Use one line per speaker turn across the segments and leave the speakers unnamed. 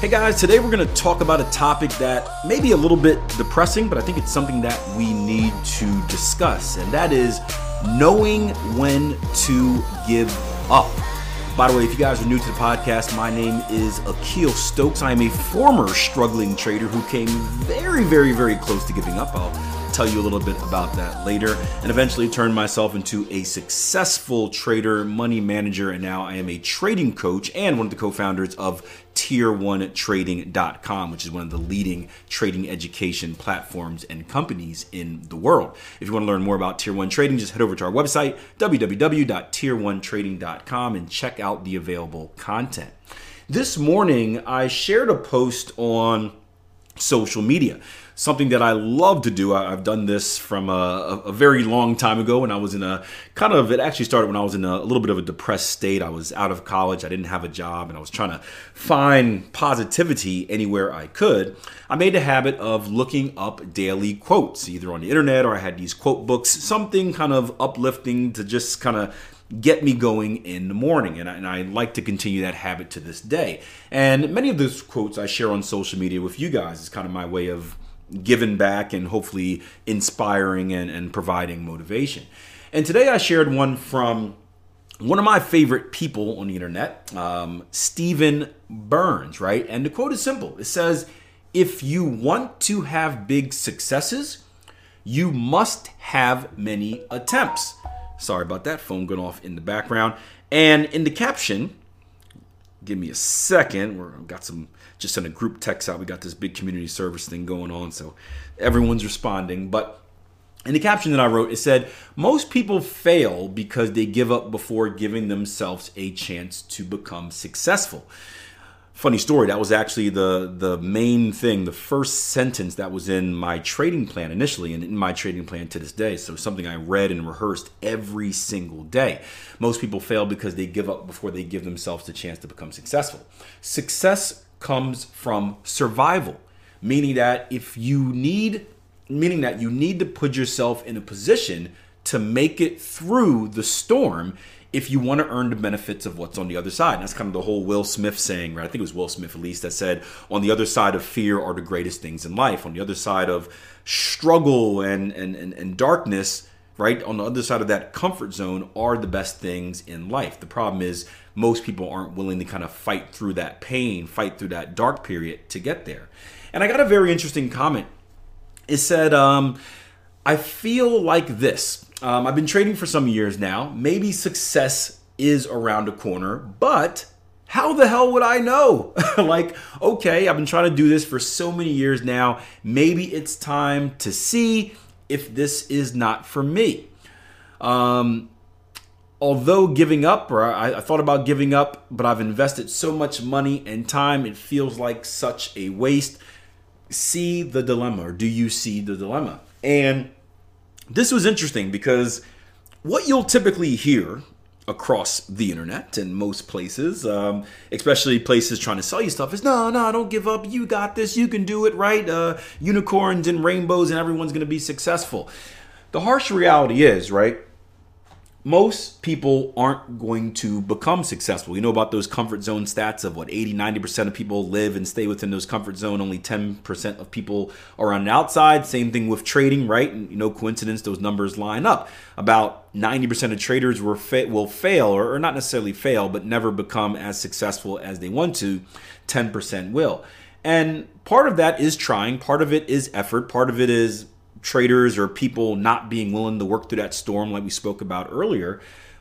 Hey guys, today we're going to talk about a topic that may be a little bit depressing, but I think it's something that we need to discuss, and that is knowing when to give up. By the way, if you guys are new to the podcast, my name is Akil Stokes. I am a former struggling trader who came very, very, very close to giving up. I'll tell you a little bit about that later, and eventually turned myself into a successful trader, money manager, and now I am a trading coach and one of the co founders of tier1trading.com, which is one of the leading trading education platforms and companies in the world. If you want to learn more about Tier 1 Trading, just head over to our website, www.tier1trading.com, and check out the available content. This morning, I shared a post on social media something that I love to do. I, have done this from a, a, very long time ago when I was in a kind of, it actually started when I was in a, a, little bit of a depressed state. I was out of college, I didn't have a job, and I was trying to find positivity anywhere I could. I made a habit of looking up daily quotes, either on the internet or I had these quote books, something kind of uplifting to just kind of get me going in the morning. And I, and I, like to continue that habit to this day. And many of those quotes I share on social media with you guys is kind of my way of giving back and hopefully inspiring and, and providing motivation. And today I shared one from one of my favorite people on the internet, um, Stephen Burns, right? And the quote is simple it says, If you want to have big successes, you must have many attempts. Sorry about that, phone going off in the background. And in the caption, give me a second. We're got some just sent a group text out. We got this big community service thing going on, so everyone's responding. But in the caption that I wrote, it said, Most people fail because they give up before giving themselves a chance to become successful. Funny story, that was actually the, the main thing, the first sentence that was in my trading plan initially and in my trading plan to this day. So something I read and rehearsed every single day. Most people fail because they give up before they give themselves the chance to become successful. Success comes from survival, meaning that if you need, meaning that you need to put yourself in a position to make it through the storm if you want to earn the benefits of what's on the other side. And that's kind of the whole Will Smith saying, right? I think it was Will Smith at least that said, on the other side of fear are the greatest things in life. On the other side of struggle and and, and, and darkness, right? On the other side of that comfort zone are the best things in life. The problem is most people aren't willing to kind of fight through that pain, fight through that dark period to get there. And I got a very interesting comment. It said, um, I feel like this. Um, I've been trading for some years now. Maybe success is around the corner, but how the hell would I know? like, okay, I've been trying to do this for so many years now. Maybe it's time to see if this is not for me. Um, although giving up, or I, I, thought about giving up, but I've invested so much money and time, it feels like such a waste. See the dilemma, or do you see the dilemma? And this was interesting because what you'll typically hear across the internet and most places, um, especially places trying to sell you stuff, is no, no, don't give up. You got this. You can do it, right? Uh, unicorns and rainbows, and everyone's going to be successful. The harsh reality is, right? Most people aren't going to become successful. You know about those comfort zone stats of what 80, 90% of people live and stay within those comfort zone. Only 10% of people are on the outside. Same thing with trading, right? And no coincidence, those numbers line up. About 90% of traders will, fa- will fail, or, or not necessarily fail, but never become as successful as they want to. 10% will. And part of that is trying, part of it is effort, part of it is traders or people not being willing to work through that storm like we spoke about earlier.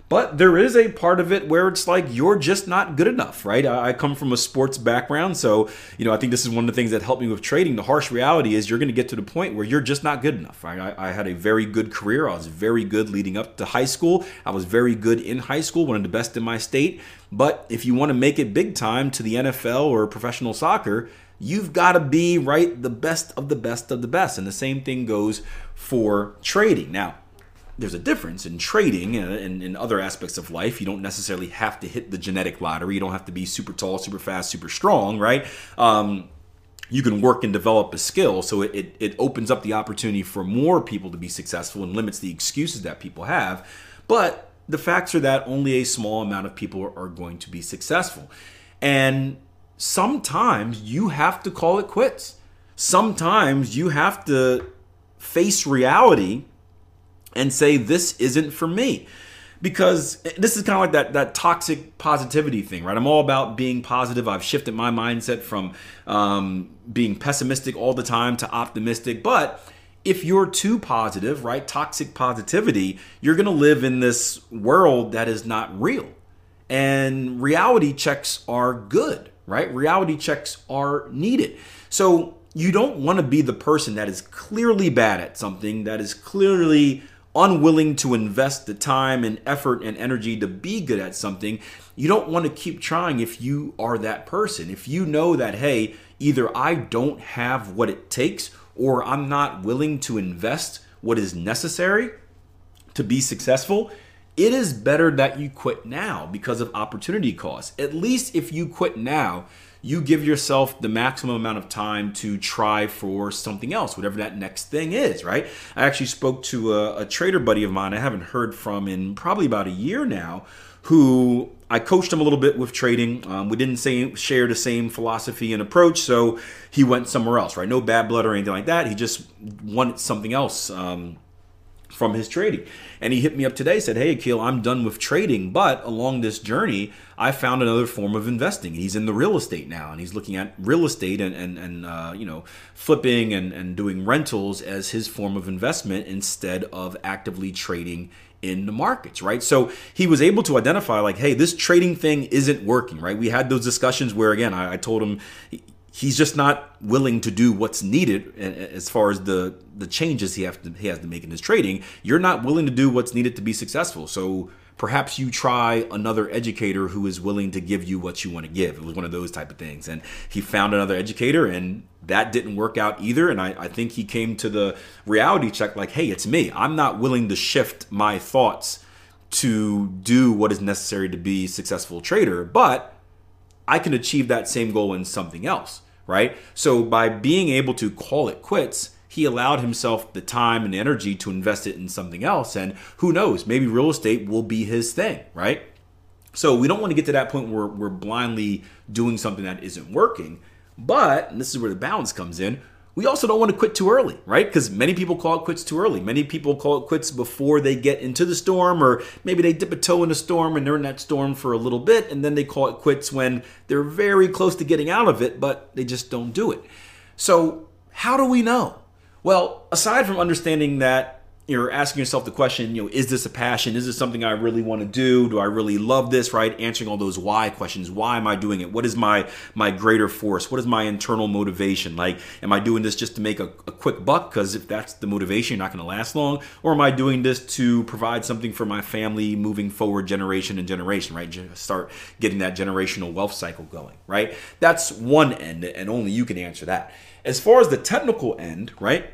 But there is a part of it where it's like you're just not good enough, right? I come from a sports background, so you know I think this is one of the things that helped me with trading. The harsh reality is you're going to get to the point where you're just not good enough. Right? I, I had a very good career. I was very good leading up to high school. I was very good in high school, one of the best in my state. But if you want to make it big time to the NFL or professional soccer, you've got to be right the best of the best of the best and the same thing goes for trading now there's a difference in trading and in other aspects of life. You don't necessarily have to hit the genetic lottery. You don't have to be super tall, super fast, super strong, right? Um, you can work and develop a skill. So it, it, it opens up the opportunity for more people to be successful and limits the excuses that people have. But the facts are that only a small amount of people are going to be successful. And sometimes you have to call it quits. Sometimes you have to face reality and say, this isn't for me. Because this is kind of like that, that toxic positivity thing, right? I'm all about being positive. I've shifted my mindset from um, being pessimistic all the time to optimistic. But if you're too positive, right, toxic positivity, you're going to live in this world that is not real. And reality checks are good, right? Reality checks are needed. So you don't want to be the person that is clearly bad at something, that is clearly unwilling to invest the time and effort and energy to be good at something. You don't want to keep trying if you are that person. If you know that, hey, either I don't have what it takes or I'm not willing to invest what is necessary to be successful, it is better that you quit now because of opportunity cost. At least if you quit now, you give yourself the maximum amount of time to try for something else, whatever that next thing is, right? I actually spoke to a, a trader buddy of mine I haven't heard from in probably about a year now who I coached him a little bit with trading. Um, we didn't say, share the same philosophy and approach, so he went somewhere else, right? No bad blood or anything like that. He just wanted something else. Um, from his trading. And he hit me up today, said, Hey, Akil, I'm done with trading, but along this journey, I found another form of investing. He's in the real estate now, and he's looking at real estate and, and, and uh, you know, flipping and, and doing rentals as his form of investment instead of actively trading in the markets, right? So he was able to identify, like, hey, this trading thing isn't working, right? We had those discussions where, again, I, I told him he's just not willing to do what's needed as far as the the changes he have to he has to make in his trading. You're not willing to do what's needed to be successful. So perhaps you try another educator who is willing to give you what you want to give. It was one of those type of things. And he found another educator and that didn't work out either. And I, I think he came to the reality check like, hey, it's me. I'm not willing to shift my thoughts to do what is necessary to be a successful trader, but I can achieve that same goal in something else right? So by being able to call it quits, he allowed himself the time and energy to invest it in something else. And who knows, maybe real estate will be his thing, right? So we don't want to get to that point where we're blindly doing something that isn't working. But, this is where the balance comes in, we also don't want to quit too early, right? Because many people call it quits too early. Many people call it quits before they get into the storm, or maybe they dip a toe in a storm and they're in that storm for a little bit, and then they call it quits when they're very close to getting out of it, but they just don't do it. So, how do we know? Well, aside from understanding that you're asking yourself the question, you know, is this a passion? Is this something I really want to do? Do I really love this? Right? Answering all those why questions. Why am I doing it? What is my my greater force? What is my internal motivation? Like, am I doing this just to make a, a quick buck? Because if that's the motivation, you're not going to last long. Or am I doing this to provide something for my family moving forward, generation and generation? Right? Just Start getting that generational wealth cycle going. Right? That's one end, and only you can answer that. As far as the technical end, right?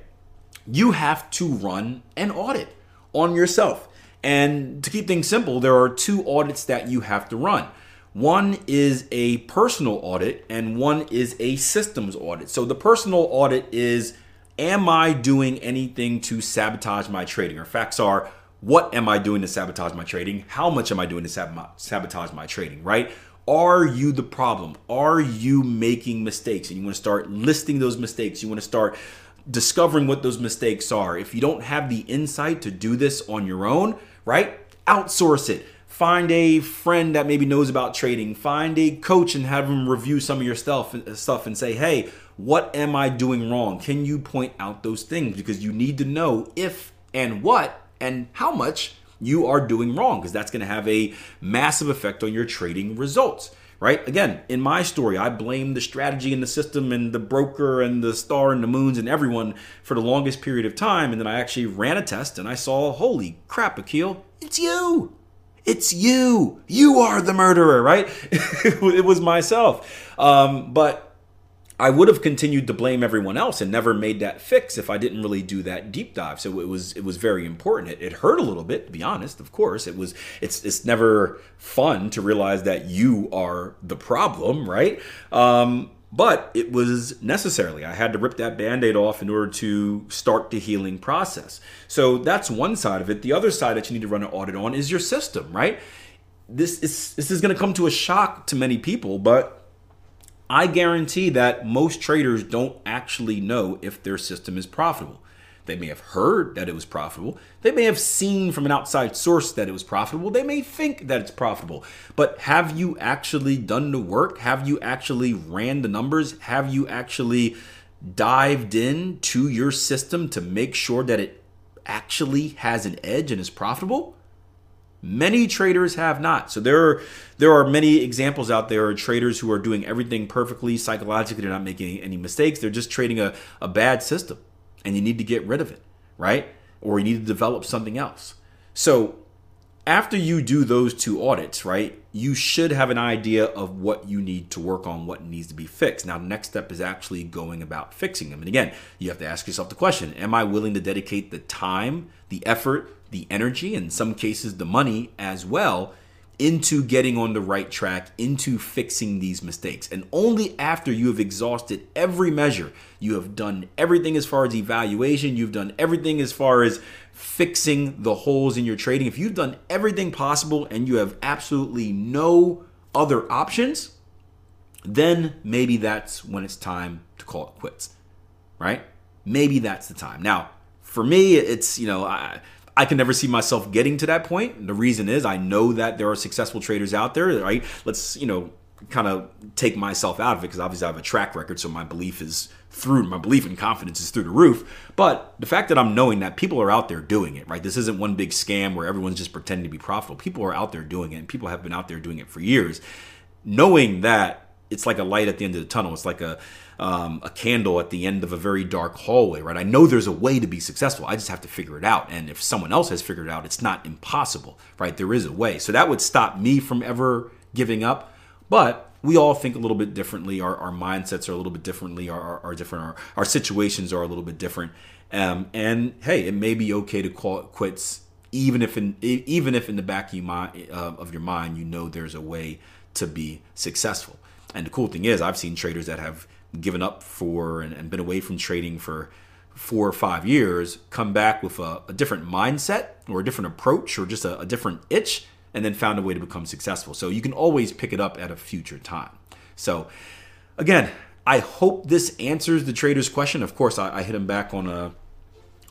You have to run an audit on yourself. And to keep things simple, there are two audits that you have to run. One is a personal audit and one is a systems audit. So the personal audit is Am I doing anything to sabotage my trading? Or facts are, what am I doing to sabotage my trading? How much am I doing to sabotage my trading, right? Are you the problem? Are you making mistakes? And you want to start listing those mistakes. You want to start discovering what those mistakes are. If you don't have the insight to do this on your own, right? Outsource it. Find a friend that maybe knows about trading. Find a coach and have them review some of your stuff stuff and say, "Hey, what am I doing wrong? Can you point out those things because you need to know if and what and how much you are doing wrong because that's going to have a massive effect on your trading results." Right? Again, in my story, I blame the strategy and the system and the broker and the star and the moons and everyone for the longest period of time. And then I actually ran a test and I saw, holy crap, Akil, it's you. It's you. You are the murderer, right? it was myself. Um, but I would have continued to blame everyone else and never made that fix if I didn't really do that deep dive. So it was it was very important. It, it, hurt a little bit, to be honest. Of course, it was. It's it's never fun to realize that you are the problem, right? Um, but it was necessarily. I had to rip that band-aid off in order to start the healing process. So that's one side of it. The other side that you need to run an audit on is your system, right? This is this is going to come to a shock to many people, but I guarantee that most traders don't actually know if their system is profitable. They may have heard that it was profitable. They may have seen from an outside source that it was profitable. They may think that it's profitable. But have you actually done the work? Have you actually ran the numbers? Have you actually dived in to your system to make sure that it actually has an edge and is profitable? Many traders have not. So there are there are many examples out there of traders who are doing everything perfectly psychologically. They're not making any mistakes. They're just trading a, a bad system and you need to get rid of it, right? Or you need to develop something else. So after you do those two audits, right, you should have an idea of what you need to work on, what needs to be fixed. Now, the next step is actually going about fixing them. And again, you have to ask yourself the question Am I willing to dedicate the time, the effort, the energy, in some cases, the money as well into getting on the right track, into fixing these mistakes. And only after you have exhausted every measure, you have done everything as far as evaluation, you've done everything as far as fixing the holes in your trading. If you've done everything possible and you have absolutely no other options, then maybe that's when it's time to call it quits, right? Maybe that's the time. Now, for me, it's, you know, I, I can never see myself getting to that point. The reason is I know that there are successful traders out there, right? Let's, you know, kind of take myself out of it because obviously I have a track record, so my belief is through my belief and confidence is through the roof. But the fact that I'm knowing that people are out there doing it, right? This isn't one big scam where everyone's just pretending to be profitable. People are out there doing it, and people have been out there doing it for years. Knowing that it's like a light at the end of the tunnel. It's like a um, a candle at the end of a very dark hallway, right? I know there's a way to be successful. I just have to figure it out. And if someone else has figured it out, it's not impossible, right? There is a way. So that would stop me from ever giving up. But we all think a little bit differently. Our, our mindsets are a little bit differently. Our, our, our different. Our, our situations are a little bit different. Um, and hey, it may be okay to call it quits, even if in even if in the back of your mind, uh, of your mind you know there's a way to be successful. And the cool thing is, I've seen traders that have given up for and, and been away from trading for four or five years come back with a, a different mindset or a different approach or just a, a different itch and then found a way to become successful. So you can always pick it up at a future time. So again, I hope this answers the trader's question. Of course, I, I hit him back on a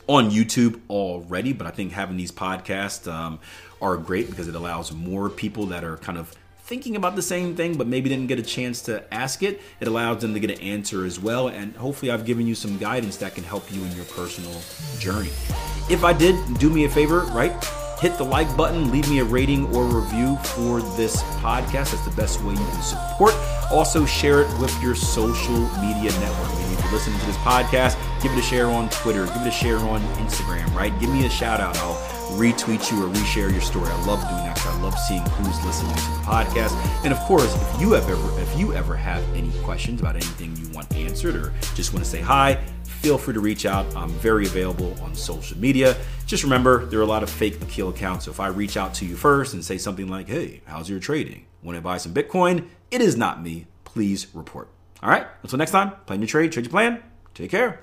on YouTube already, but I think having these podcasts um, are great because it allows more people that are kind of thinking about the same thing but maybe didn't get a chance to ask it, it allows them to get an answer as well. And hopefully, I've given you some guidance that can help you in your personal journey. If I did, do me a favor, right? Hit the like button, leave me a rating or review for this podcast. That's the best way you can support. Also, share it with your social media network. Maybe if you're listening to this podcast, give it a share on Twitter, give it a share on Instagram, right? Give me a shout out. I'll retweet you or reshare your story. I love doing that I love seeing who's listening to the podcast. And of course, if you have ever if you ever have any questions about anything you want answered or just want to say hi, feel free to reach out. I'm very available on social media. Just remember, there are a lot of fake Akil accounts. So if I reach out to you first and say something like, "Hey, how's your trading? Want to buy some Bitcoin?" It is not me. Please report. All right. Until next time, plan your trade, trade your plan. Take care.